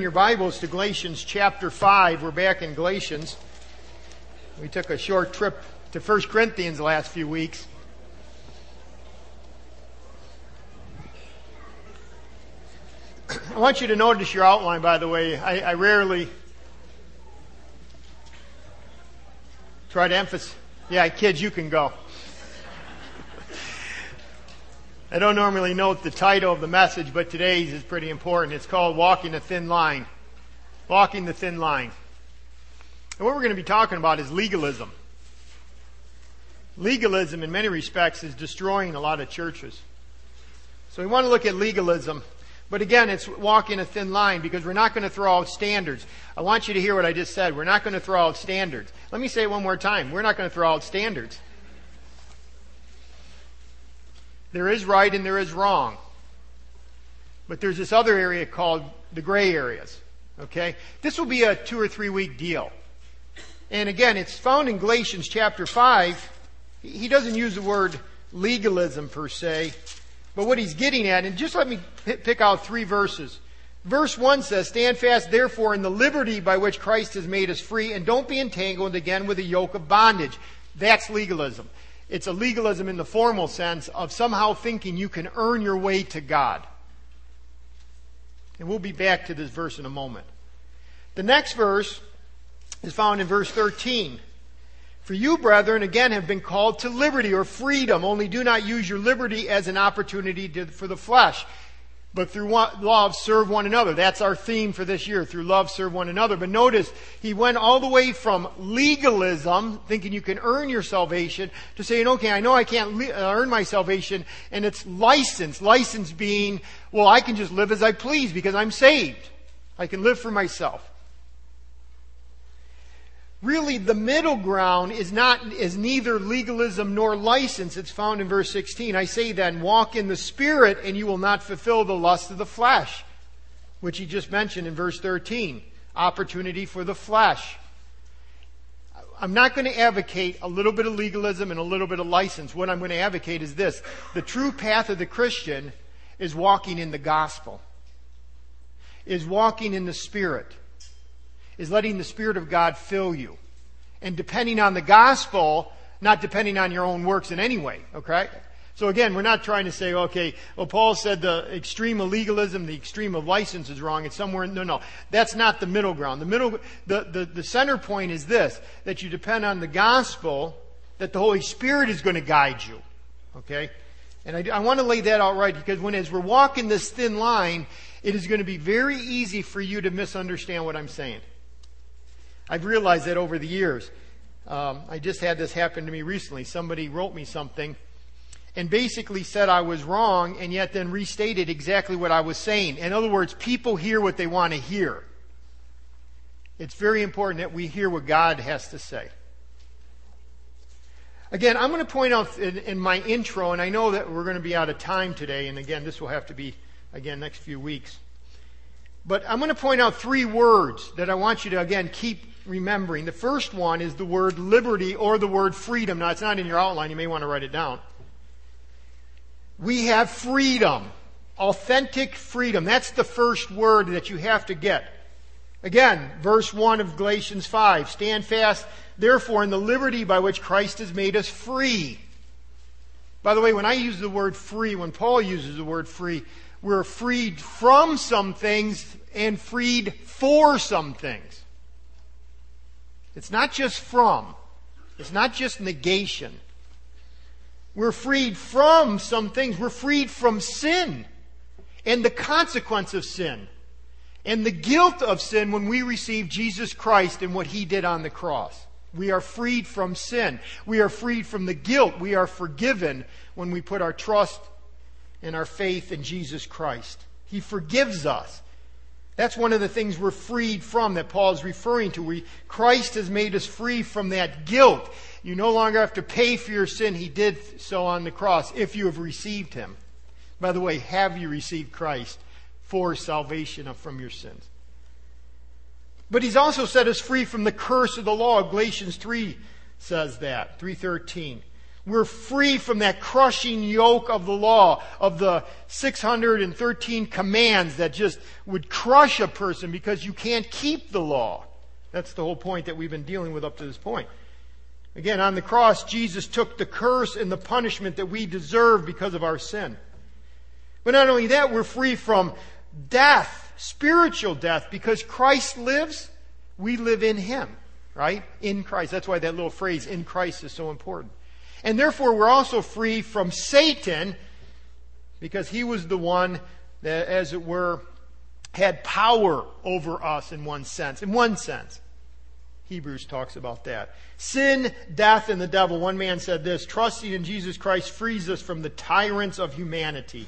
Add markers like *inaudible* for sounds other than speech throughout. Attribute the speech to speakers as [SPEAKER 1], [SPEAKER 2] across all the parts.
[SPEAKER 1] Your Bibles to Galatians chapter 5, we're back in Galatians. We took a short trip to 1 Corinthians the last few weeks. *clears throat* I want you to notice your outline, by the way. I, I rarely try to emphasize. Yeah, kids, you can go. I don't normally note the title of the message, but today's is pretty important. It's called Walking the Thin Line. Walking the Thin Line. And what we're going to be talking about is legalism. Legalism, in many respects, is destroying a lot of churches. So we want to look at legalism. But again, it's walking a thin line because we're not going to throw out standards. I want you to hear what I just said. We're not going to throw out standards. Let me say it one more time. We're not going to throw out standards. There is right and there is wrong. But there's this other area called the gray areas. Okay? This will be a two or three week deal. And again, it's found in Galatians chapter 5. He doesn't use the word legalism per se, but what he's getting at, and just let me pick out three verses. Verse 1 says, Stand fast, therefore, in the liberty by which Christ has made us free, and don't be entangled again with a yoke of bondage. That's legalism. It's a legalism in the formal sense of somehow thinking you can earn your way to God. And we'll be back to this verse in a moment. The next verse is found in verse 13. For you, brethren, again have been called to liberty or freedom, only do not use your liberty as an opportunity to, for the flesh but through love serve one another. That's our theme for this year. Through love serve one another. But notice, he went all the way from legalism, thinking you can earn your salvation, to saying, okay, I know I can't le- uh, earn my salvation, and it's license. License being, well, I can just live as I please because I'm saved. I can live for myself really the middle ground is not is neither legalism nor license. It's found in verse 16 i say then walk in the spirit and you will not fulfill the lust of the flesh which he just mentioned in verse 13 opportunity for the flesh. I'm not going to advocate a little bit of legalism and a little bit of license. What i'm going to advocate is this. The true path of the christian is walking in the gospel is walking in the spirit is letting the Spirit of God fill you. And depending on the gospel, not depending on your own works in any way, okay? So again, we're not trying to say, okay, well, Paul said the extreme of legalism, the extreme of license is wrong. It's somewhere, no, no. That's not the middle ground. The middle, the, the, the center point is this, that you depend on the gospel, that the Holy Spirit is going to guide you. Okay? And I, I want to lay that out right because when, as we're walking this thin line, it is going to be very easy for you to misunderstand what I'm saying. I've realized that over the years. Um, I just had this happen to me recently. Somebody wrote me something and basically said I was wrong and yet then restated exactly what I was saying. In other words, people hear what they want to hear. It's very important that we hear what God has to say. Again, I'm going to point out in, in, my intro, and I know that we're going to be out of time today, and again, this will have to be, again, next few weeks. But I'm going to point out three words that I want you to, again, keep remembering. The first one is the word liberty or the word freedom. Now, it's not in your outline. You may want to write it down. We have freedom. Authentic freedom. That's the first word that you have to get. Again, verse 1 of Galatians 5. Stand fast, therefore, in the liberty by which Christ has made us free. By the way, when I use the word free, when Paul uses the word free, we're freed from some things and freed for some things. It's not just from. It's not just negation. We're freed from some things. We're freed from sin and the consequence of sin and the guilt of sin when we receive Jesus Christ and what he did on the cross. We are freed from sin. We are freed from the guilt. We are forgiven when we put our trust and our faith in Jesus Christ. He forgives us. That's one of the things we're freed from that Paul is referring to. We, Christ has made us free from that guilt. You no longer have to pay for your sin. He did so on the cross if you have received him. By the way, have you received Christ for salvation from your sins? But he's also set us free from the curse of the law. Galatians 3 says that, 313. We're free from that crushing yoke of the law, of the 613 commands that just would crush a person because you can't keep the law. That's the whole point that we've been dealing with up to this point. Again, on the cross, Jesus took the curse and the punishment that we deserve because of our sin. But not only that, we're free from death, spiritual death, because Christ lives, we live in Him, right? In Christ. That's why that little phrase, in Christ, is so important. And therefore, we're also free from Satan, because he was the one that, as it were, had power over us in one sense. In one sense. Hebrews talks about that. Sin, death, and the devil. One man said this trusting in Jesus Christ frees us from the tyrants of humanity.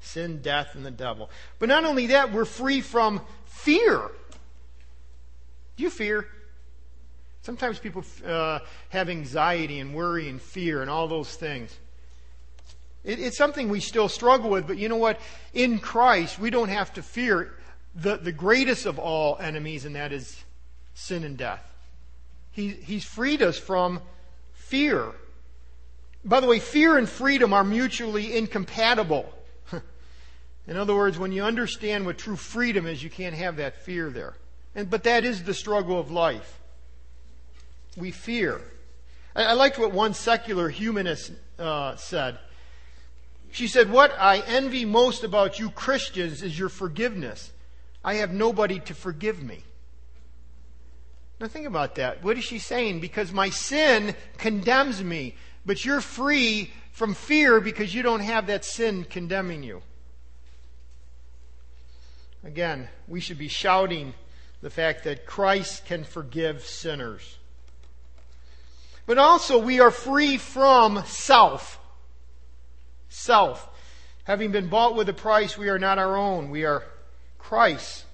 [SPEAKER 1] Sin, death, and the devil. But not only that, we're free from fear. Do you fear? Sometimes people uh, have anxiety and worry and fear and all those things. It, it's something we still struggle with, but you know what? In Christ, we don't have to fear the, the greatest of all enemies, and that is sin and death. He, he's freed us from fear. By the way, fear and freedom are mutually incompatible. *laughs* In other words, when you understand what true freedom is, you can't have that fear there. And, but that is the struggle of life. We fear. I, I liked what one secular humanist uh, said. She said, What I envy most about you Christians is your forgiveness. I have nobody to forgive me. Now think about that. What is she saying? Because my sin condemns me, but you're free from fear because you don't have that sin condemning you. Again, we should be shouting the fact that Christ can forgive sinners. But also, we are free from self. Self. Having been bought with a price, we are not our own. We are Christ.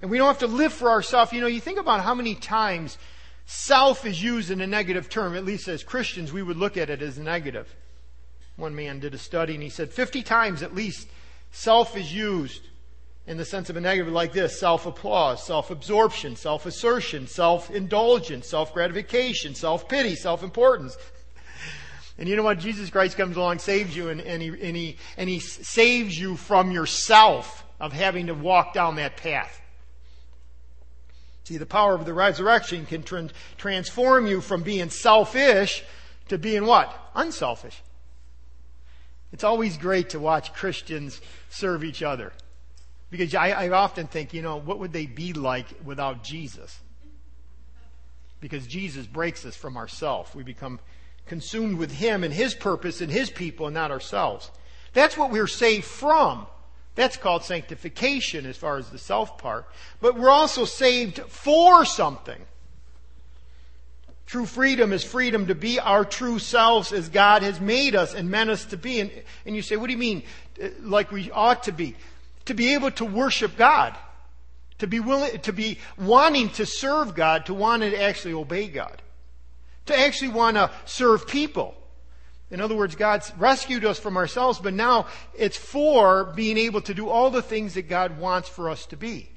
[SPEAKER 1] And we don't have to live for ourselves. You know, you think about how many times self is used in a negative term. At least as Christians, we would look at it as negative. One man did a study and he said 50 times at least self is used in the sense of a negative like this self applause, self absorption, self assertion, self indulgence, self gratification, self pity, self importance. *laughs* And you know what? Jesus Christ comes along, saves you, and, and, he, and, he, and he saves you from yourself of having to walk down that path. See, the power of the resurrection can tra- transform you from being selfish to being what? Unselfish. It's always great to watch Christians serve each other. Because I, I often think, you know, what would they be like without Jesus? Because Jesus breaks us from ourself. We become consumed with Him and His purpose and His people and not ourselves. That's what we're saved from. That's called sanctification as far as the self part. But we're also saved for something. True freedom is freedom to be our true selves as God has made us and meant us to be. And, and you say, what do you mean? Uh, like we ought to be to be able to worship God, to be willing, to be wanting to serve God, to want to actually obey God, to actually want to serve people. In other words, God's rescued us from ourselves, but now it's for being able to do all the things that God wants for us to be.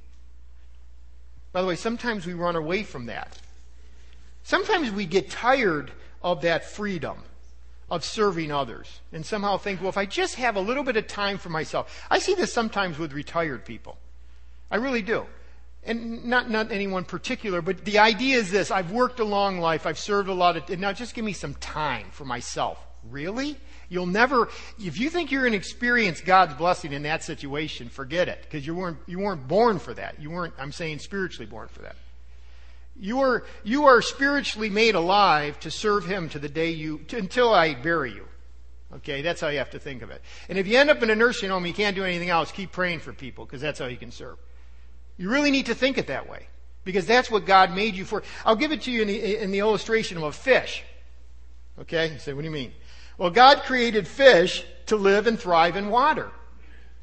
[SPEAKER 1] By the way, sometimes we run away from that. Sometimes we get tired of that freedom of serving others and somehow think, well, if I just have a little bit of time for myself. I see this sometimes with retired people. I really do. And not, not anyone particular, but the idea is this. I've worked a long life. I've served a lot of, and now just give me some time for myself. Really? You'll never, if you think you're going to experience God's blessing in that situation, forget it. Because you weren't, you weren't born for that. You weren't, I'm saying spiritually born for that. You are, you are spiritually made alive to serve Him to the day you, to, until I bury you. Okay, that's how you have to think of it. And if you end up in a nursing home, you can't do anything else, keep praying for people, because that's how you can serve. You really need to think it that way, because that's what God made you for. I'll give it to you in the, in the illustration of a fish. Okay, you say, what do you mean? Well, God created fish to live and thrive in water,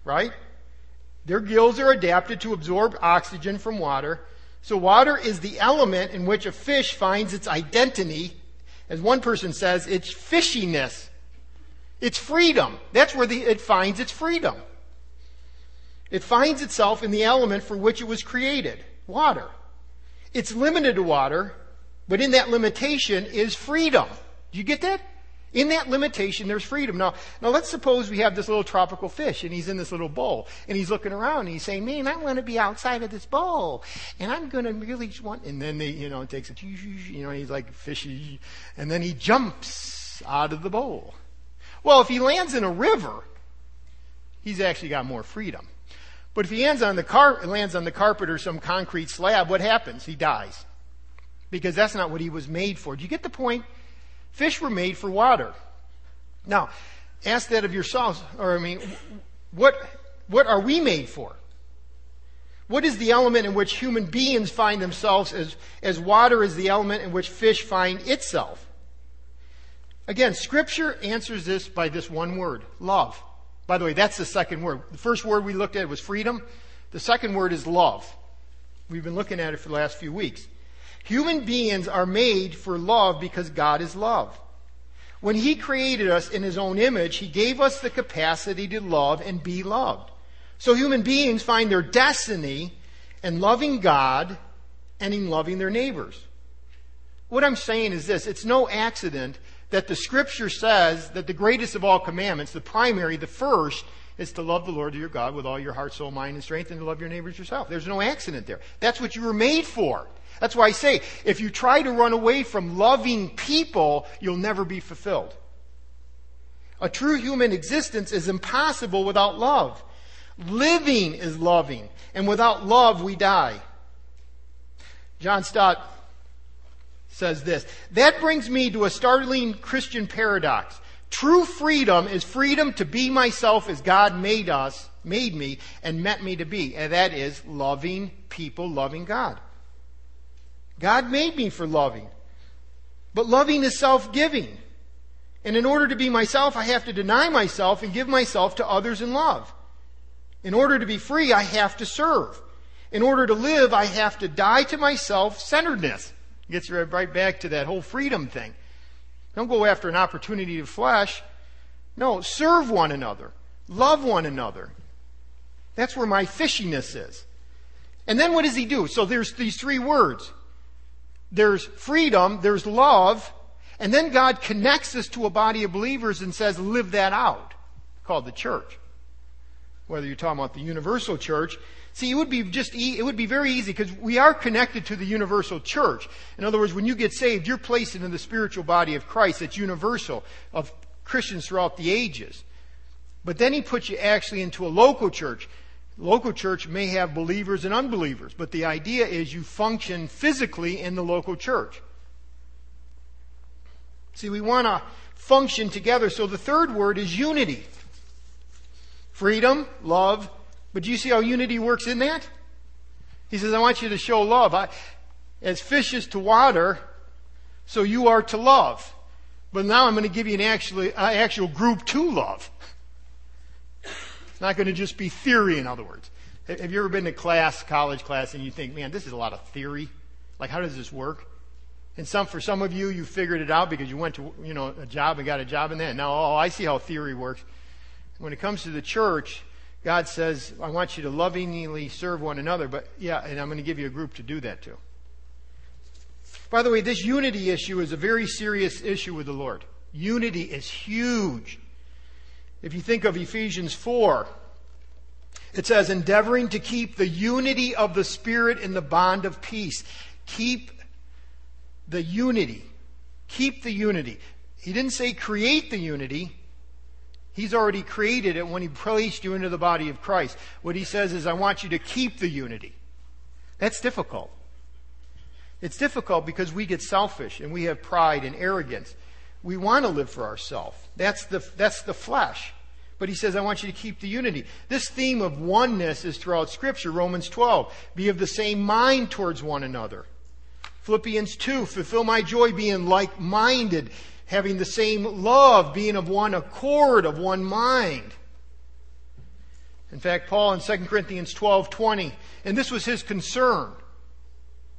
[SPEAKER 1] right? Their gills are adapted to absorb oxygen from water so water is the element in which a fish finds its identity. As one person says, it's fishiness. It's freedom. That's where the, it finds its freedom. It finds itself in the element for which it was created, water. It's limited to water, but in that limitation is freedom. Do you get that? In that limitation, there's freedom. Now, now let's suppose we have this little tropical fish and he's in this little bowl and he's looking around and he's saying, man, I want to be outside of this bowl and I'm going to really just want, and then they, you know, it takes a, you know, he's like fishy and then he jumps out of the bowl. Well, if he lands in a river, he's actually got more freedom. But if he lands on the car, lands on the carpet or some concrete slab, what happens? He dies. Because that's not what he was made for. Do you get the point? Fish were made for water. Now, ask that of yourselves, or I mean, what, what are we made for? What is the element in which human beings find themselves as, as water is the element in which fish find itself? Again, scripture answers this by this one word, love. By the way, that's the second word. The first word we looked at was freedom. The second word is love. We've been looking at it for the last few weeks. Human beings are made for love because God is love. When He created us in His own image, He gave us the capacity to love and be loved. So human beings find their destiny in loving God and in loving their neighbors. What I'm saying is this it's no accident that the scripture says that the greatest of all commandments, the primary, the first, is to love the Lord your God with all your heart, soul, mind, and strength, and to love your neighbors yourself. There's no accident there. That's what you were made for. That's why I say, if you try to run away from loving people, you'll never be fulfilled. A true human existence is impossible without love. Living is loving, and without love, we die. John Stott says this That brings me to a startling Christian paradox. True freedom is freedom to be myself as God made us, made me, and meant me to be. And that is loving people, loving God. God made me for loving. But loving is self-giving. And in order to be myself, I have to deny myself and give myself to others in love. In order to be free, I have to serve. In order to live, I have to die to my self-centeredness. Gets right back to that whole freedom thing. Don't go after an opportunity to flesh. No, serve one another. Love one another. That's where my fishiness is. And then what does he do? So there's these three words there's freedom, there's love, and then God connects us to a body of believers and says, live that out, called the church. Whether you're talking about the universal church, see, it would be just, e- it would be very easy because we are connected to the universal church. In other words, when you get saved, you're placed into the spiritual body of Christ that's universal, of Christians throughout the ages. But then he puts you actually into a local church Local church may have believers and unbelievers, but the idea is you function physically in the local church. See, we want to function together. So the third word is unity. Freedom, love. But do you see how unity works in that? He says, I want you to show love. I, as fish is to water, so you are to love. But now I'm going to give you an actually, actual group to love. It's not going to just be theory, in other words. Have you ever been to class, college class, and you think, man, this is a lot of theory? Like, how does this work? And some, for some of you, you figured it out because you went to, you know, a job and got a job in that. Now, oh, I see how theory works. When it comes to the church, God says, I want you to lovingly serve one another, but yeah, and I'm going to give you a group to do that too. By the way, this unity issue is a very serious issue with the Lord. Unity is huge. If you think of Ephesians 4, it says, endeavoring to keep the unity of the Spirit in the bond of peace. Keep the unity. Keep the unity. He didn't say create the unity. He's already created it when he placed you into the body of Christ. What he says is, I want you to keep the unity. That's difficult. It's difficult because we get selfish and we have pride and arrogance. We want to live for ourselves. That's the, that's the flesh. But he says, I want you to keep the unity. This theme of oneness is throughout Scripture. Romans 12. Be of the same mind towards one another. Philippians 2. Fulfill my joy being like minded, having the same love, being of one accord, of one mind. In fact, Paul in 2 Corinthians 12 20, and this was his concern.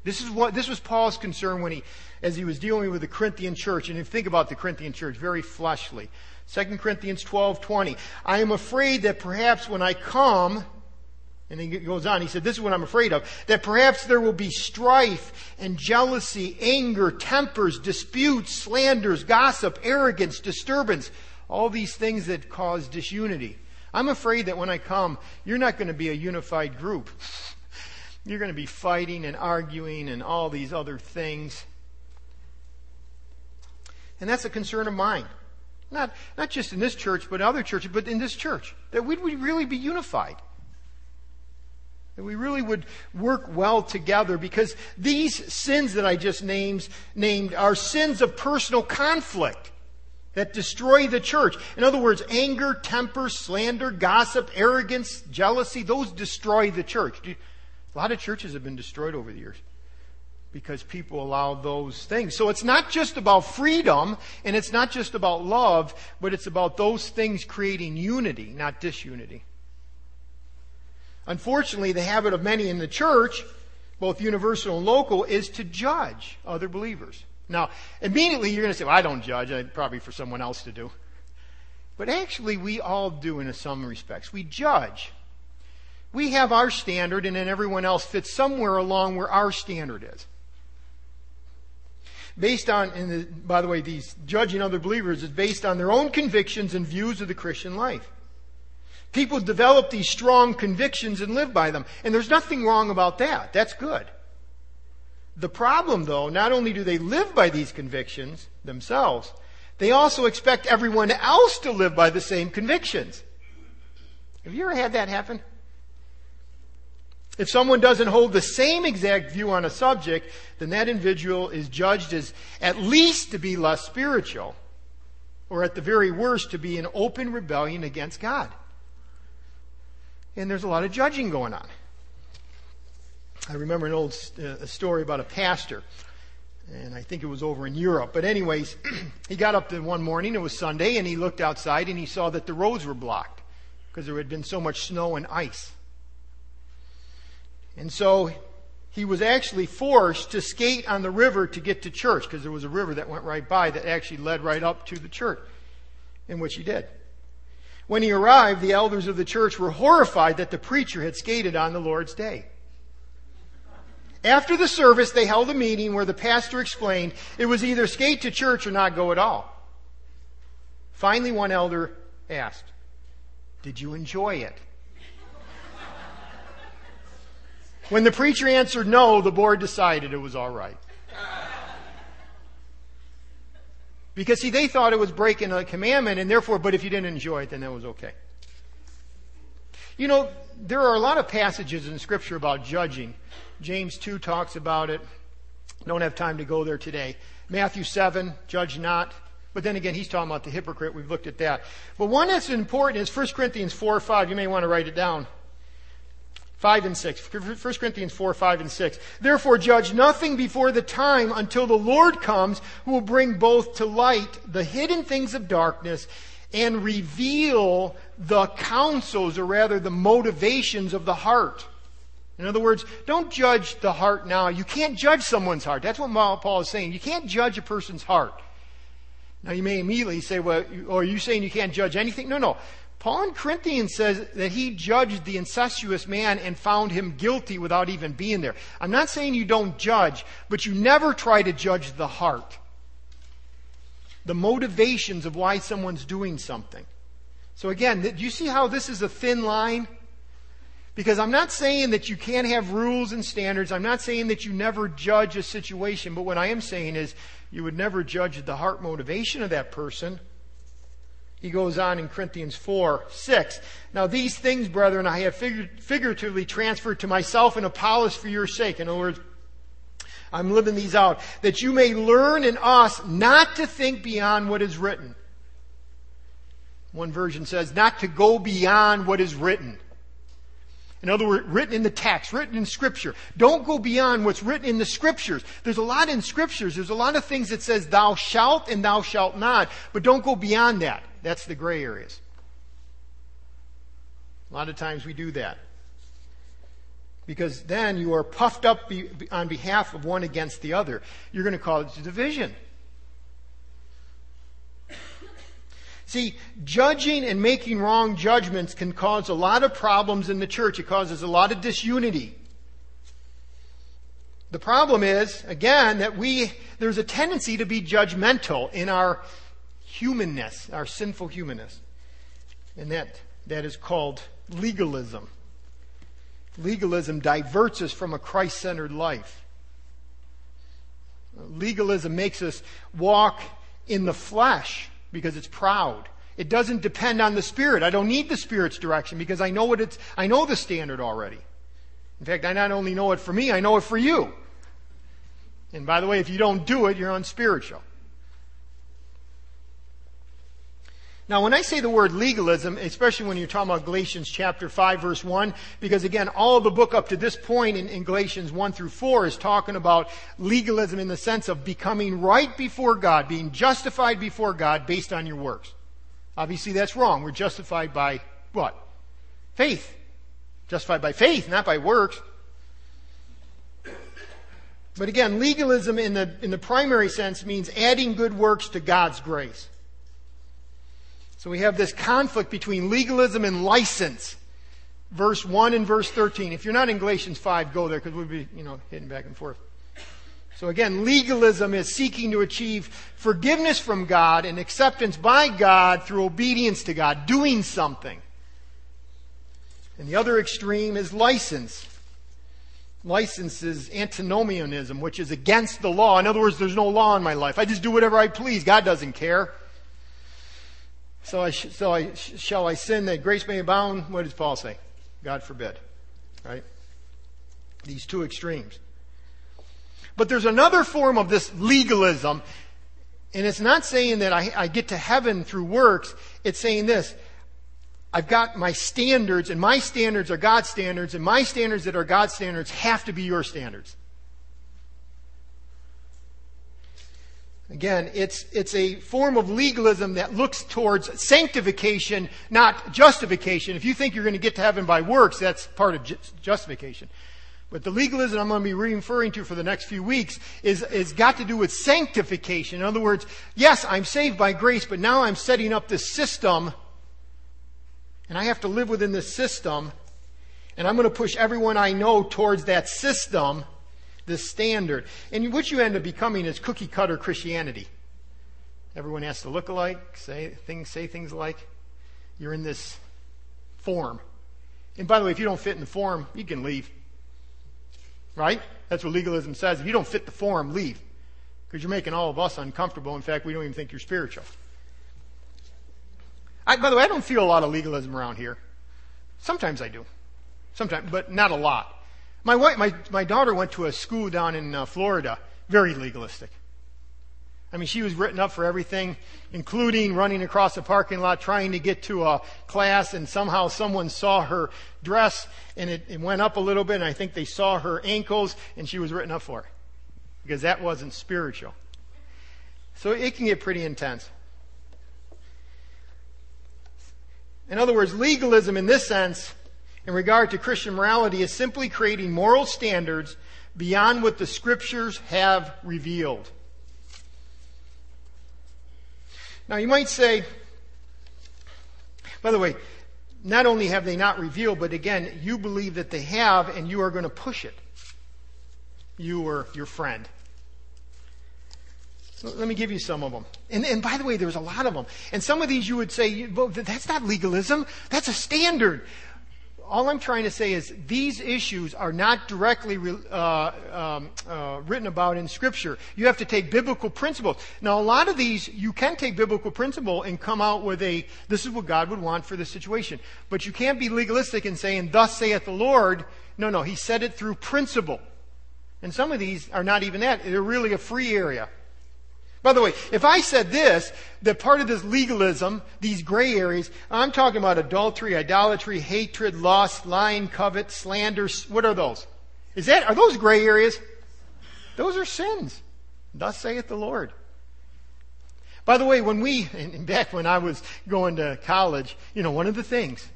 [SPEAKER 1] This is what this was Paul's concern when he as he was dealing with the Corinthian church. And you think about the Corinthian church, very fleshly. 2 Corinthians 12:20 I am afraid that perhaps when I come, And he goes on, he said, This is what I'm afraid of that perhaps there will be strife and jealousy, anger, tempers, disputes, slanders, gossip, arrogance, disturbance, all these things that cause disunity. I'm afraid that when I come, you're not going to be a unified group. You're going to be fighting and arguing and all these other things. And that's a concern of mine. Not, not just in this church, but in other churches, but in this church. That we would really be unified. That we really would work well together because these sins that I just named, named are sins of personal conflict that destroy the church. In other words, anger, temper, slander, gossip, arrogance, jealousy, those destroy the church. A lot of churches have been destroyed over the years because people allow those things. So it's not just about freedom and it's not just about love, but it's about those things creating unity, not disunity. Unfortunately, the habit of many in the church, both universal and local, is to judge other believers. Now, immediately you're going to say, well, I don't judge. I probably for someone else to do. But actually, we all do in some respects. We judge. We have our standard, and then everyone else fits somewhere along where our standard is based on, the, by the way, these judging other believers is based on their own convictions and views of the Christian life. People develop these strong convictions and live by them. And there's nothing wrong about that. That's good. The problem, though, not only do they live by these convictions themselves, they also expect everyone else to live by the same convictions. Have you ever had that happen? If someone doesn't hold the same exact view on a subject, then that individual is judged as at least to be less spiritual, or at the very worst, to be in open rebellion against God. And there's a lot of judging going on. I remember an old uh, story about a pastor, and I think it was over in Europe. But, anyways, *clears throat* he got up one morning, it was Sunday, and he looked outside and he saw that the roads were blocked because there had been so much snow and ice. And so he was actually forced to skate on the river to get to church because there was a river that went right by that actually led right up to the church, in which he did. When he arrived, the elders of the church were horrified that the preacher had skated on the Lord's day. After the service, they held a meeting where the pastor explained it was either skate to church or not go at all. Finally, one elder asked, Did you enjoy it? When the preacher answered no, the board decided it was all right. Because, see, they thought it was breaking a commandment, and therefore, but if you didn't enjoy it, then that was okay. You know, there are a lot of passages in Scripture about judging. James 2 talks about it. Don't have time to go there today. Matthew 7, judge not. But then again, he's talking about the hypocrite. We've looked at that. But one that's important is 1 Corinthians 4 or 5. You may want to write it down. 5 and 6. 1 Corinthians 4, 5 and 6. Therefore judge nothing before the time until the Lord comes who will bring both to light the hidden things of darkness and reveal the counsels or rather the motivations of the heart. In other words, don't judge the heart now. You can't judge someone's heart. That's what Paul is saying. You can't judge a person's heart. Now you may immediately say, well, oh, are you saying you can't judge anything? No, no. Paul in Corinthians says that he judged the incestuous man and found him guilty without even being there. I'm not saying you don't judge, but you never try to judge the heart. The motivations of why someone's doing something. So again, do you see how this is a thin line? Because I'm not saying that you can't have rules and standards. I'm not saying that you never judge a situation. But what I am saying is you would never judge the heart motivation of that person he goes on in Corinthians 4, 6. Now these things, brethren, I have figuratively transferred to myself and Apollos for your sake. In other words, I'm living these out. That you may learn in us not to think beyond what is written. One version says, not to go beyond what is written. In other words, written in the text, written in scripture. Don't go beyond what's written in the scriptures. There's a lot in scriptures. There's a lot of things that says thou shalt and thou shalt not, but don't go beyond that. That's the gray areas. A lot of times we do that. Because then you are puffed up on behalf of one against the other. You're going to call it division. See, judging and making wrong judgments can cause a lot of problems in the church. It causes a lot of disunity. The problem is, again, that we, there's a tendency to be judgmental in our humanness, our sinful humanness. And that, that is called legalism. Legalism diverts us from a Christ centered life. Legalism makes us walk in the flesh because it's proud. It doesn't depend on the Spirit. I don't need the Spirit's direction because I know what it's, I know the standard already. In fact, I not only know it for me, I know it for you. And by the way, if you don't do it, you're unspiritual. Now, when I say the word legalism, especially when you're talking about Galatians chapter 5 verse 1, because again, all the book up to this point in, in, Galatians 1 through 4 is talking about legalism in the sense of becoming right before God, being justified before God based on your works. Obviously that's wrong. We're justified by what? Faith. Justified by faith, not by works. But again, legalism in the, in the primary sense means adding good works to God's grace. So we have this conflict between legalism and license. Verse 1 and verse 13. If you're not in Galatians 5, go there because we'll be, you know, hitting back and forth. So again, legalism is seeking to achieve forgiveness from God and acceptance by God through obedience to God, doing something. And the other extreme is license license is antinomianism, which is against the law. In other words, there's no law in my life. I just do whatever I please. God doesn't care. So, I sh- so I, sh- shall I sin that grace may abound? What does Paul say? God forbid. Right? These two extremes. But there's another form of this legalism, and it's not saying that I, I get to heaven through works. It's saying this I've got my standards, and my standards are God's standards, and my standards that are God's standards have to be your standards. Again, it's, it's a form of legalism that looks towards sanctification, not justification. If you think you're going to get to heaven by works, that's part of justification. But the legalism I'm going to be referring to for the next few weeks is, is got to do with sanctification. In other words, yes, I'm saved by grace, but now I'm setting up this system and I have to live within this system, and I'm going to push everyone I know towards that system, this standard. And what you end up becoming is cookie cutter Christianity. Everyone has to look alike, say things, say things like. You're in this form. And by the way, if you don't fit in the form, you can leave. Right? That's what legalism says. If you don't fit the form, leave. Because you're making all of us uncomfortable. In fact, we don't even think you're spiritual. I, by the way, I don't feel a lot of legalism around here. Sometimes I do. Sometimes, but not a lot. My wife, my, my daughter went to a school down in uh, Florida, very legalistic. I mean, she was written up for everything, including running across the parking lot trying to get to a class, and somehow someone saw her dress, and it, it went up a little bit, and I think they saw her ankles, and she was written up for it. Because that wasn't spiritual. So it can get pretty intense. In other words, legalism in this sense, in regard to Christian morality, is simply creating moral standards beyond what the scriptures have revealed. Now, you might say, by the way, not only have they not revealed, but again, you believe that they have and you are going to push it. You or your friend. Let me give you some of them. And, and by the way, there's a lot of them. And some of these you would say, well, that's not legalism. That's a standard. All I'm trying to say is these issues are not directly uh, um, uh, written about in Scripture. You have to take biblical principles. Now, a lot of these, you can take biblical principle and come out with a, this is what God would want for this situation. But you can't be legalistic and saying, thus saith the Lord. No, no, He said it through principle. And some of these are not even that. They're really a free area. By the way, if I said this, that part of this legalism, these gray areas, I'm talking about adultery, idolatry, hatred, lust, lying, covet, slander. What are those? Is that, are those gray areas? Those are sins. Thus saith the Lord. By the way, when we, and back when I was going to college, you know, one of the things,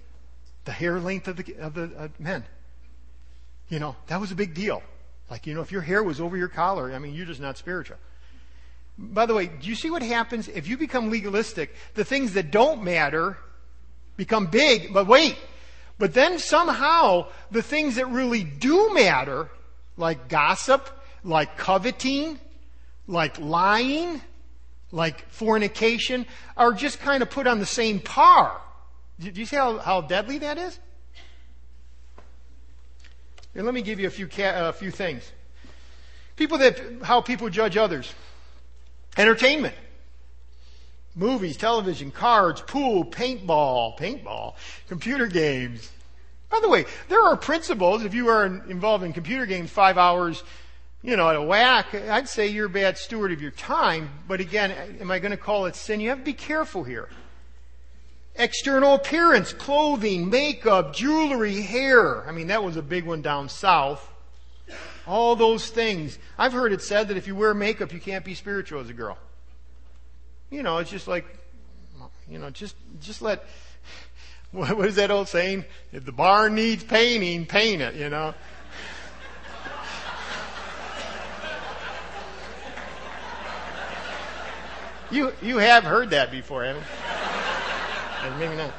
[SPEAKER 1] the hair length of the, of the uh, men, you know, that was a big deal. Like, you know, if your hair was over your collar, I mean, you're just not spiritual. By the way, do you see what happens if you become legalistic? The things that don't matter become big, but wait. But then somehow the things that really do matter, like gossip, like coveting, like lying, like fornication, are just kind of put on the same par. Do you see how, how deadly that is? Here, let me give you a few, ca- a few things. People that, how people judge others. Entertainment. Movies, television, cards, pool, paintball, paintball, computer games. By the way, there are principles. If you are involved in computer games five hours, you know, at a whack, I'd say you're a bad steward of your time. But again, am I going to call it sin? You have to be careful here. External appearance, clothing, makeup, jewelry, hair. I mean, that was a big one down south. All those things. I've heard it said that if you wear makeup, you can't be spiritual as a girl. You know, it's just like, you know, just, just let, *laughs* what is that old saying? If the barn needs painting, paint it, you know. *laughs* You, you have heard that before, haven't you? maybe not.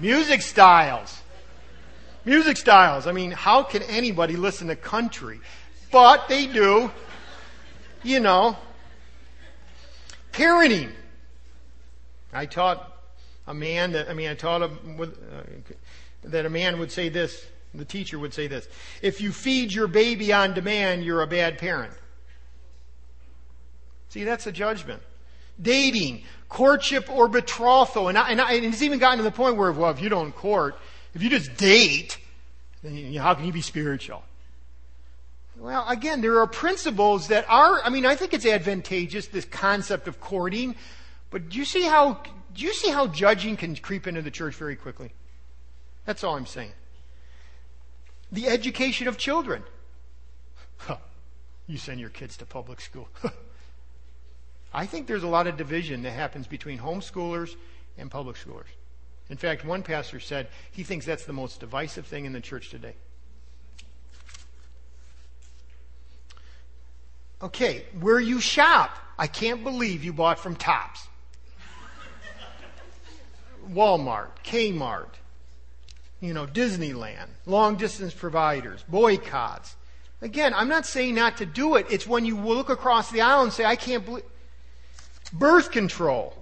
[SPEAKER 1] Music styles. Music styles. I mean, how can anybody listen to country? But they do. You know. Parenting. I taught a man that, I mean, I taught him with, uh, that a man would say this, the teacher would say this. If you feed your baby on demand, you're a bad parent. See, that's a judgment. Dating, courtship or betrothal. And, I, and, I, and, it's even gotten to the point where, well, if you don't court, if you just date, then you, how can you be spiritual? Well, again, there are principles that are, I mean, I think it's advantageous, this concept of courting, but do you see how, do you see how judging can creep into the church very quickly? That's all I'm saying. The education of children. Huh. You send your kids to public school. I think there's a lot of division that happens between homeschoolers and public schoolers. In fact, one pastor said he thinks that's the most divisive thing in the church today. Okay, where you shop. I can't believe you bought from Tops. Walmart, Kmart, you know, Disneyland, long distance providers, boycotts. Again, I'm not saying not to do it. It's when you look across the aisle and say, I can't believe. Birth control.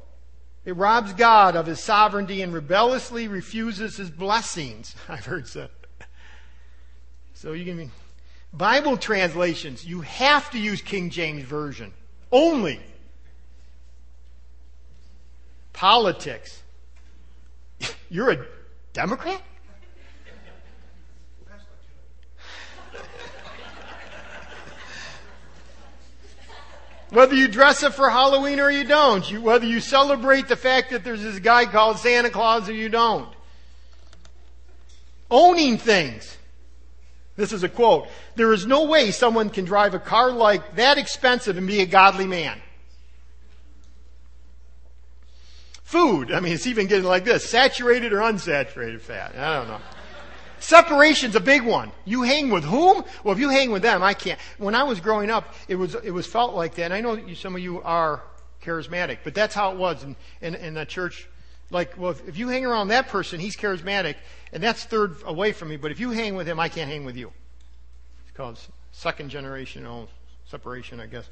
[SPEAKER 1] It robs God of his sovereignty and rebelliously refuses his blessings. *laughs* I've heard so. So you can Bible translations, you have to use King James Version. Only. Politics. *laughs* You're a Democrat? Whether you dress up for Halloween or you don't, you, whether you celebrate the fact that there's this guy called Santa Claus or you don't. Owning things. This is a quote. There is no way someone can drive a car like that expensive and be a godly man. Food. I mean, it's even getting like this. Saturated or unsaturated fat. I don't know. Separation's a big one. You hang with whom? Well, if you hang with them, I can't. When I was growing up, it was, it was felt like that. And I know you, some of you are charismatic, but that's how it was in, in, in the church. Like, well, if, if you hang around that person, he's charismatic, and that's third away from me, but if you hang with him, I can't hang with you. It's called second generational separation, I guess.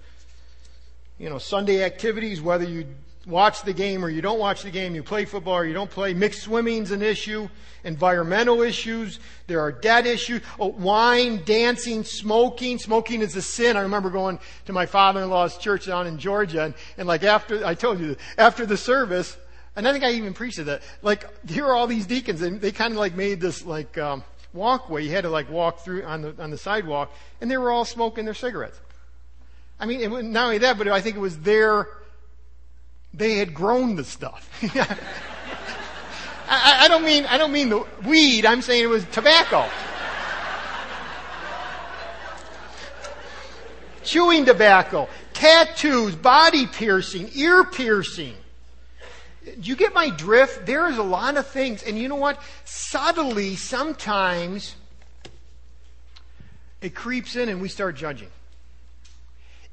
[SPEAKER 1] You know, Sunday activities, whether you watch the game or you don't watch the game, you play football or you don't play. Mixed swimming's an issue. Environmental issues. There are debt issues. Oh, wine, dancing, smoking. Smoking is a sin. I remember going to my father-in-law's church down in Georgia and, and like after, I told you, after the service, and I think I even preached it that, like, here are all these deacons and they kind of like made this like, um, walkway. You had to like walk through on the, on the sidewalk and they were all smoking their cigarettes. I mean, it, was not only that, but I think it was their they had grown the stuff. *laughs* I, I, don't mean I don't mean the weed. I'm saying it was tobacco. Chewing tobacco, tattoos, body piercing, ear piercing. Do you get my drift? There is a lot of things, and you know what? Subtly, sometimes it creeps in and we start judging.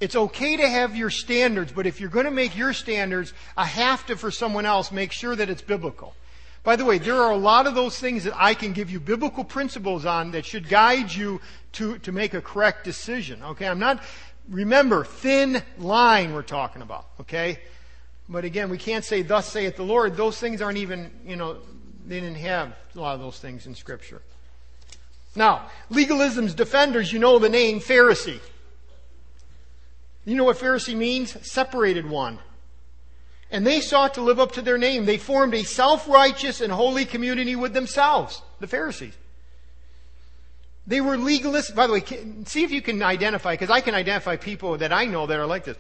[SPEAKER 1] It's okay to have your standards, but if you're going to make your standards a have to for someone else, make sure that it's biblical. By the way, there are a lot of those things that I can give you biblical principles on that should guide you to, to make a correct decision. Okay, I'm not, remember, thin line we're talking about. Okay? But again, we can't say, thus saith the Lord. Those things aren't even, you know, they didn't have a lot of those things in Scripture. Now, legalism's defenders, you know the name Pharisee. You know what Pharisee means? Separated one. And they sought to live up to their name. They formed a self-righteous and holy community with themselves, the Pharisees. They were legalists. By the way, see if you can identify, because I can identify people that I know that are like this.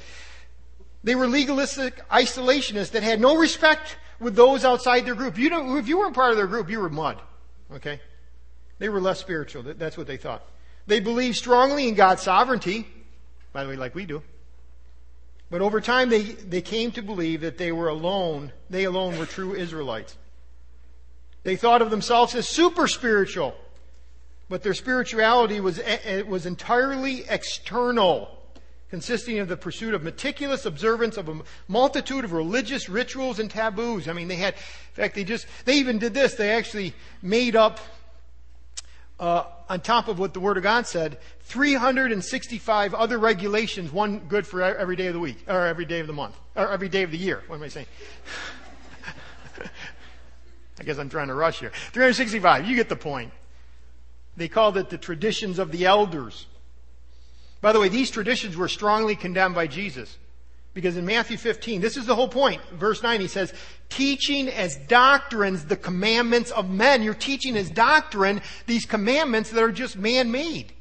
[SPEAKER 1] They were legalistic isolationists that had no respect with those outside their group. You don't, if you weren't part of their group, you were mud. Okay? They were less spiritual. That's what they thought. They believed strongly in God's sovereignty, by the way, like we do. But over time, they, they came to believe that they were alone, they alone were true Israelites. They thought of themselves as super spiritual, but their spirituality was, eh, was entirely external consisting of the pursuit of meticulous observance of a multitude of religious rituals and taboos. I mean, they had, in fact, they just, they even did this. They actually made up, uh, on top of what the Word of God said, 365 other regulations, one good for every day of the week, or every day of the month, or every day of the year. What am I saying? *laughs* I guess I'm trying to rush here. 365, you get the point. They called it the traditions of the elders. By the way, these traditions were strongly condemned by Jesus. Because in Matthew 15, this is the whole point. Verse 9, he says, teaching as doctrines the commandments of men. You're teaching as doctrine these commandments that are just man-made.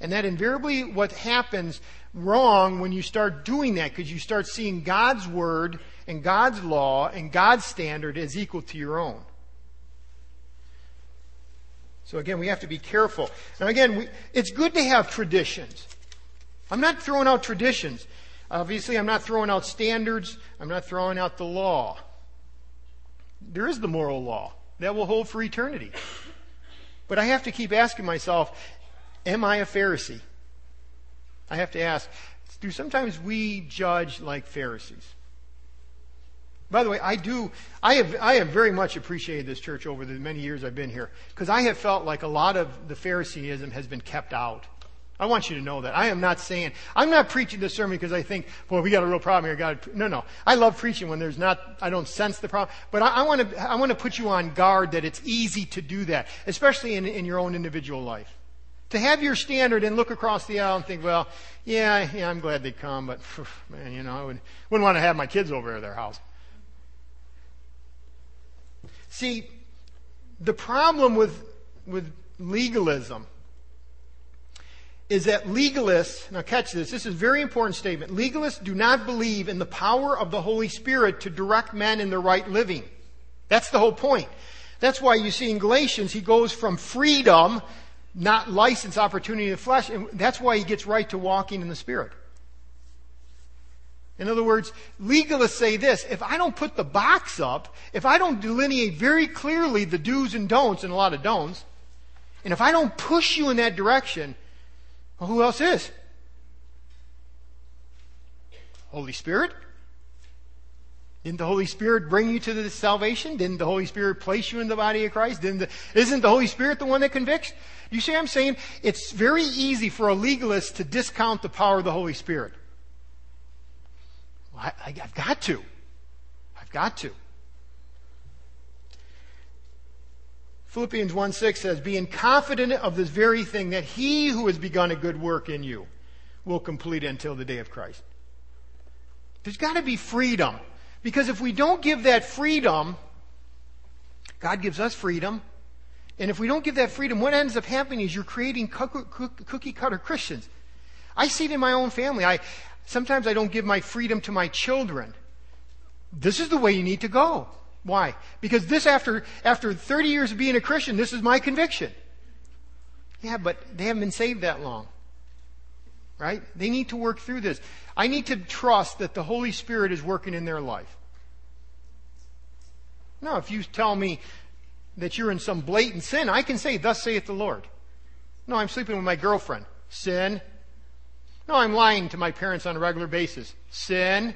[SPEAKER 1] And that invariably what happens wrong when you start doing that, because you start seeing God's word and God's law and God's standard as equal to your own. So again, we have to be careful. Now again, we, it's good to have traditions. I'm not throwing out traditions. Obviously, I'm not throwing out standards. I'm not throwing out the law. There is the moral law that will hold for eternity. But I have to keep asking myself, am I a Pharisee? I have to ask, do sometimes we judge like Pharisees? By the way, I do, I have, I have very much appreciated this church over the many years I've been here because I have felt like a lot of the Phariseeism has been kept out. I want you to know that. I am not saying, I'm not preaching this sermon because I think, boy, we got a real problem here. God, no, no. I love preaching when there's not, I don't sense the problem. But I, want to, I want to put you on guard that it's easy to do that, especially in, in your own individual life. To have your standard and look across the aisle and think, well, yeah, yeah, I'm glad they come, but man, you know, I would, wouldn't want to have my kids over at their house. See, the problem with, with legalism is that legalists, now catch this, this is a very important statement. Legalists do not believe in the power of the Holy Spirit to direct men in their right living. That's the whole point. That's why you see in Galatians, he goes from freedom, not license, opportunity of the flesh, and that's why he gets right to walking in the Spirit. In other words, legalists say this, if I don't put the box up, if I don't delineate very clearly the do's and don'ts, and a lot of don'ts, and if I don't push you in that direction, well, who else is? Holy Spirit? Didn't the Holy Spirit bring you to the salvation? Didn't the Holy Spirit place you in the body of Christ? Didn't the, isn't the Holy Spirit the one that convicts? You see what I'm saying? It's very easy for a legalist to discount the power of the Holy Spirit. Well, I, I've got to. I've got to. Philippians 1 6 says, Being confident of this very thing, that he who has begun a good work in you will complete it until the day of Christ. There's got to be freedom. Because if we don't give that freedom, God gives us freedom. And if we don't give that freedom, what ends up happening is you're creating cookie cutter Christians. I see it in my own family. I, sometimes I don't give my freedom to my children. This is the way you need to go. Why? Because this, after, after 30 years of being a Christian, this is my conviction. Yeah, but they haven't been saved that long. Right? They need to work through this. I need to trust that the Holy Spirit is working in their life. No, if you tell me that you're in some blatant sin, I can say, Thus saith the Lord. No, I'm sleeping with my girlfriend. Sin. No, I'm lying to my parents on a regular basis. Sin.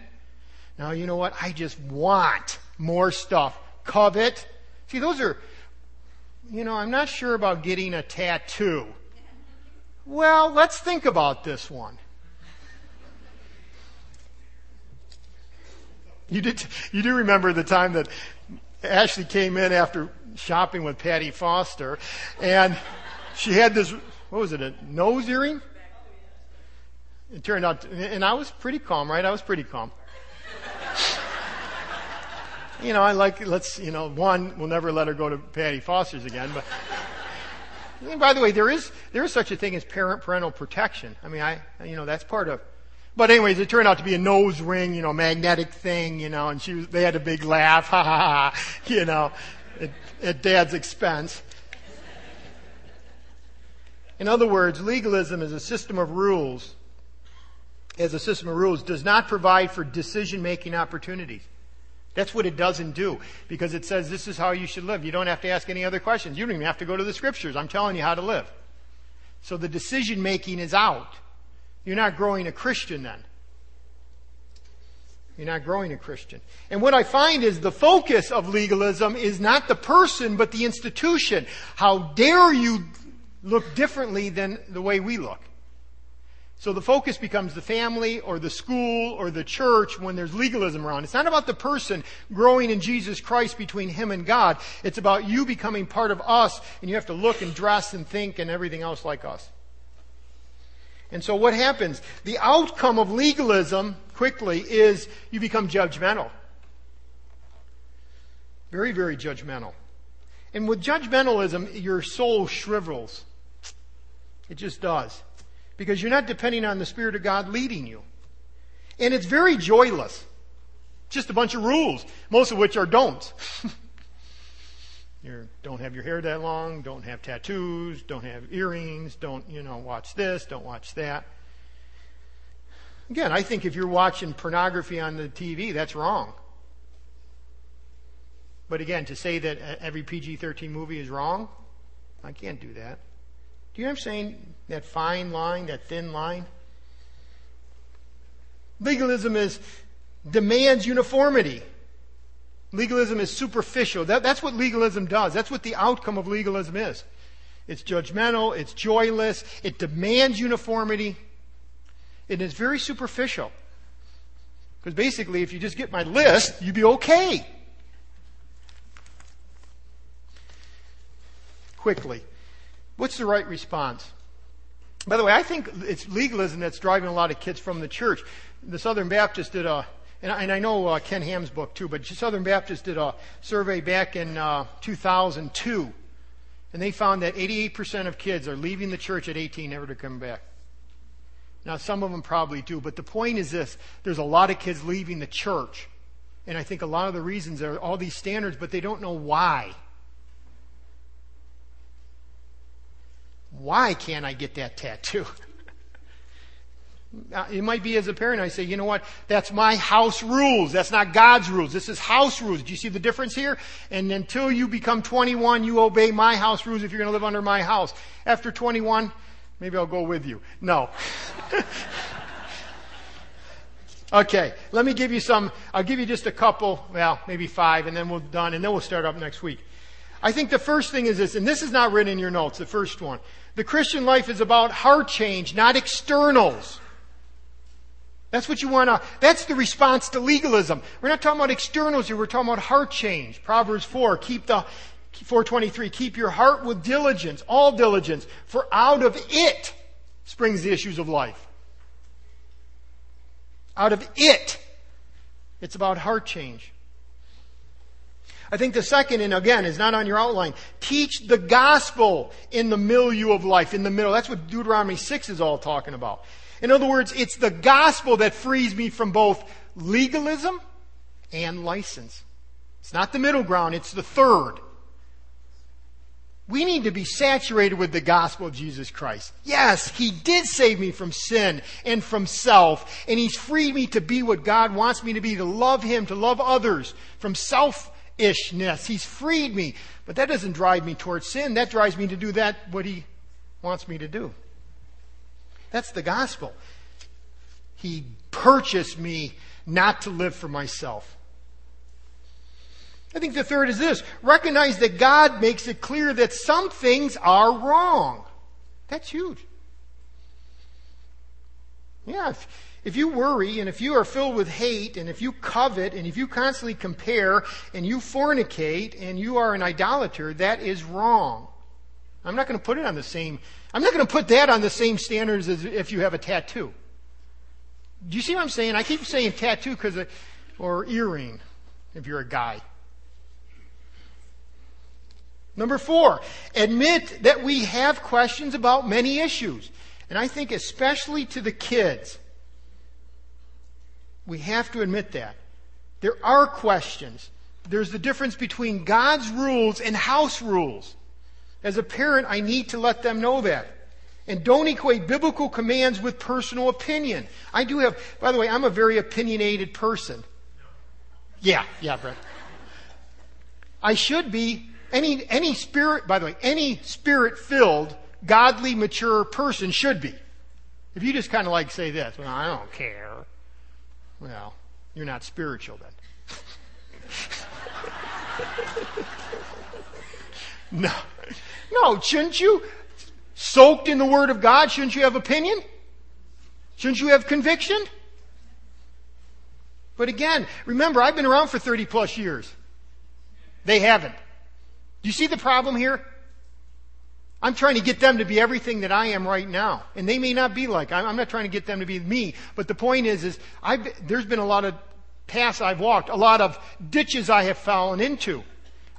[SPEAKER 1] Now, you know what? I just want more stuff. Covet. See, those are, you know, I'm not sure about getting a tattoo. Well, let's think about this one. You did, you do remember the time that Ashley came in after shopping with Patty Foster and she had this, what was it, a nose earring? It turned out, and I was pretty calm, right? I was pretty calm. You know, I like, let's, you know, one, we'll never let her go to Patty Foster's again, but, and by the way, there is, there is such a thing as parent parental protection. I mean, I, you know, that's part of, but anyways, it turned out to be a nose ring, you know, magnetic thing, you know, and she was, they had a big laugh, *laughs* ha ha ha, you know, at, at dad's expense. In other words, legalism is a system of rules, as a system of rules, does not provide for decision making opportunities. That's what it doesn't do because it says this is how you should live. You don't have to ask any other questions. You don't even have to go to the scriptures. I'm telling you how to live. So the decision making is out. You're not growing a Christian then. You're not growing a Christian. And what I find is the focus of legalism is not the person, but the institution. How dare you look differently than the way we look? So the focus becomes the family or the school or the church when there's legalism around. It's not about the person growing in Jesus Christ between him and God. It's about you becoming part of us and you have to look and dress and think and everything else like us. And so what happens? The outcome of legalism, quickly, is you become judgmental. Very, very judgmental. And with judgmentalism, your soul shrivels. It just does. Because you're not depending on the Spirit of God leading you. And it's very joyless. Just a bunch of rules, most of which are don'ts. *laughs* You don't have your hair that long, don't have tattoos, don't have earrings, don't, you know, watch this, don't watch that. Again, I think if you're watching pornography on the TV, that's wrong. But again, to say that every PG 13 movie is wrong, I can't do that. Do you know what I'm saying? That fine line, that thin line? Legalism is demands uniformity. Legalism is superficial. That, that's what legalism does. That's what the outcome of legalism is. It's judgmental, it's joyless, it demands uniformity, and it is very superficial. Because basically, if you just get my list, you'd be okay. Quickly. What's the right response? By the way, I think it's legalism that's driving a lot of kids from the church. The Southern Baptists did a and I, and I know uh, Ken Ham's book too, but Southern Baptist did a survey back in uh, 2002, and they found that 88% of kids are leaving the church at 18, never to come back. Now, some of them probably do, but the point is this there's a lot of kids leaving the church. And I think a lot of the reasons are all these standards, but they don't know why. Why can't I get that tattoo? *laughs* Uh, it might be as a parent, I say, you know what? That's my house rules. That's not God's rules. This is house rules. Do you see the difference here? And until you become 21, you obey my house rules if you're going to live under my house. After 21, maybe I'll go with you. No. *laughs* okay, let me give you some, I'll give you just a couple, well, maybe five, and then we'll done, and then we'll start up next week. I think the first thing is this, and this is not written in your notes, the first one. The Christian life is about heart change, not externals. That's what you want to, that's the response to legalism. We're not talking about externals here, we're talking about heart change. Proverbs 4, keep the, 423, keep your heart with diligence, all diligence, for out of it springs the issues of life. Out of it. It's about heart change. I think the second, and again, is not on your outline. Teach the gospel in the milieu of life, in the middle. That's what Deuteronomy 6 is all talking about. In other words, it's the gospel that frees me from both legalism and license. It's not the middle ground, it's the third. We need to be saturated with the gospel of Jesus Christ. Yes, He did save me from sin and from self, and He's freed me to be what God wants me to be, to love Him, to love others, from selfishness. He's freed me. But that doesn't drive me towards sin. That drives me to do that, what He wants me to do. That's the gospel. He purchased me not to live for myself. I think the third is this recognize that God makes it clear that some things are wrong. That's huge. Yeah, if you worry and if you are filled with hate and if you covet and if you constantly compare and you fornicate and you are an idolater, that is wrong. I'm not going to put it on the same, I'm not going to put that on the same standards as if you have a tattoo. Do you see what I'm saying? I keep saying tattoo because, or earring, if you're a guy. Number four, admit that we have questions about many issues. And I think especially to the kids, we have to admit that. There are questions. There's the difference between God's rules and house rules. As a parent, I need to let them know that. And don't equate biblical commands with personal opinion. I do have, by the way, I'm a very opinionated person. Yeah, yeah, Brett. I should be, any, any spirit, by the way, any spirit filled, godly, mature person should be. If you just kind of like say this, well, I don't care. Well, you're not spiritual then. *laughs* no. No, shouldn't you? Soaked in the Word of God, shouldn't you have opinion? Shouldn't you have conviction? But again, remember, I've been around for 30 plus years. They haven't. Do you see the problem here? I'm trying to get them to be everything that I am right now. And they may not be like, I'm not trying to get them to be me. But the point is, is I've, there's been a lot of paths I've walked, a lot of ditches I have fallen into.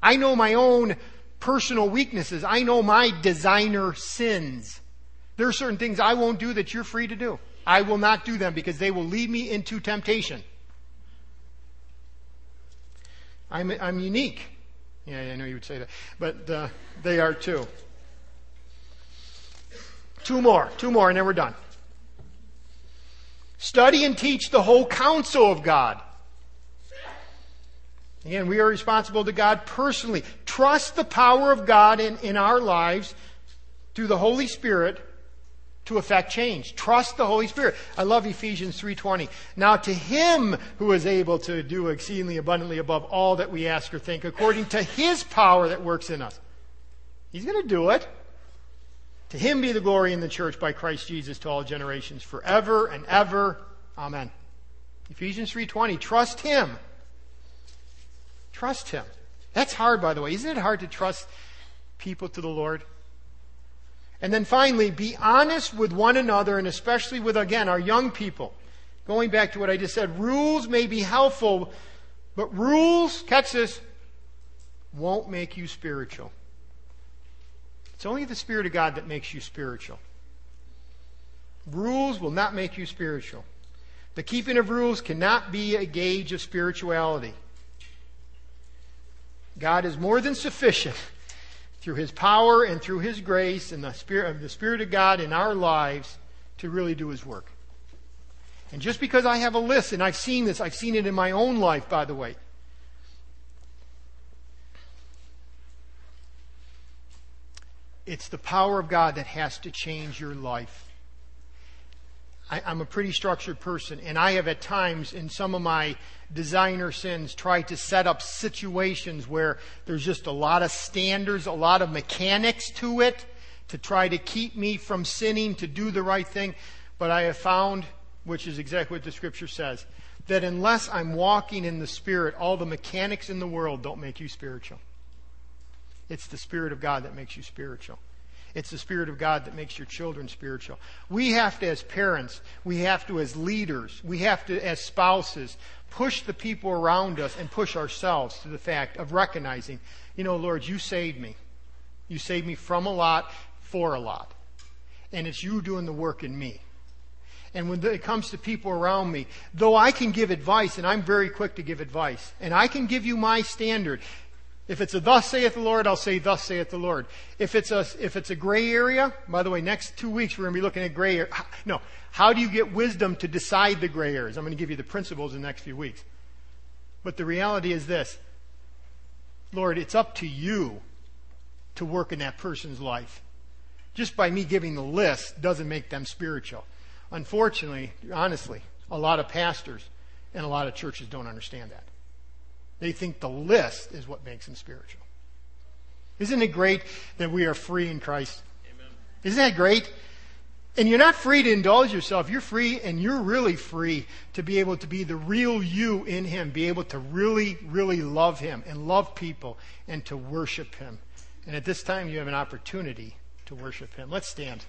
[SPEAKER 1] I know my own personal weaknesses. I know my designer sins. There are certain things I won't do that you're free to do. I will not do them because they will lead me into temptation. I'm, I'm unique. Yeah, I know you would say that. But uh, they are too. Two more, two more, and then we're done. Study and teach the whole counsel of God. Again, we are responsible to God personally. Trust the power of God in, in our lives through the Holy Spirit to effect change. Trust the Holy Spirit. I love Ephesians 3:20. Now to him who is able to do exceedingly abundantly above all that we ask or think according to his power that works in us. He's going to do it. To him be the glory in the church by Christ Jesus to all generations forever and ever. Amen. Ephesians 3:20 trust him. Trust him. That's hard by the way. Isn't it hard to trust people to the Lord? And then finally, be honest with one another and especially with again our young people. Going back to what I just said, rules may be helpful, but rules, catch this, won't make you spiritual. It's only the Spirit of God that makes you spiritual. Rules will not make you spiritual. The keeping of rules cannot be a gauge of spirituality. God is more than sufficient *laughs* through His power and through His grace and the Spirit, the Spirit of God in our lives to really do His work. And just because I have a list, and I've seen this, I've seen it in my own life, by the way. It's the power of God that has to change your life. I, am a pretty structured person, and I have at times, in some of my designer sins, tried to set up situations where there's just a lot of standards, a lot of mechanics to it to try to keep me from sinning, to do the right thing. But I have found, which is exactly what the scripture says, that unless I'm walking in the Spirit, all the mechanics in the world don't make you spiritual. It's the Spirit of God that makes you spiritual. It's the Spirit of God that makes your children spiritual. We have to, as parents, we have to, as leaders, we have to, as spouses, push the people around us and push ourselves to the fact of recognizing, you know, Lord, you saved me. You saved me from a lot for a lot. And it's you doing the work in me. And when it comes to people around me, though I can give advice, and I'm very quick to give advice, and I can give you my standard, if it's a thus saith the Lord, I'll say thus saith the Lord. If it's a, if it's a gray area, by the way, next two weeks we're going to be looking at gray area. No. How do you get wisdom to decide the gray areas? I'm going to give you the principles in the next few weeks. But the reality is this. Lord, it's up to you to work in that person's life. just by me giving the list doesn't make them spiritual. Unfortunately, honestly, a lot of pastors and a lot of churches don't understand that. They think the list is what makes them spiritual. Isn't it great that we are free in Christ? Amen. Isn't that great? And you're not free to indulge yourself. You're free and you're really free to be able to be the real you in Him, be able to really, really love Him and love people and to worship Him. And at this time, you have an opportunity to worship Him. Let's stand.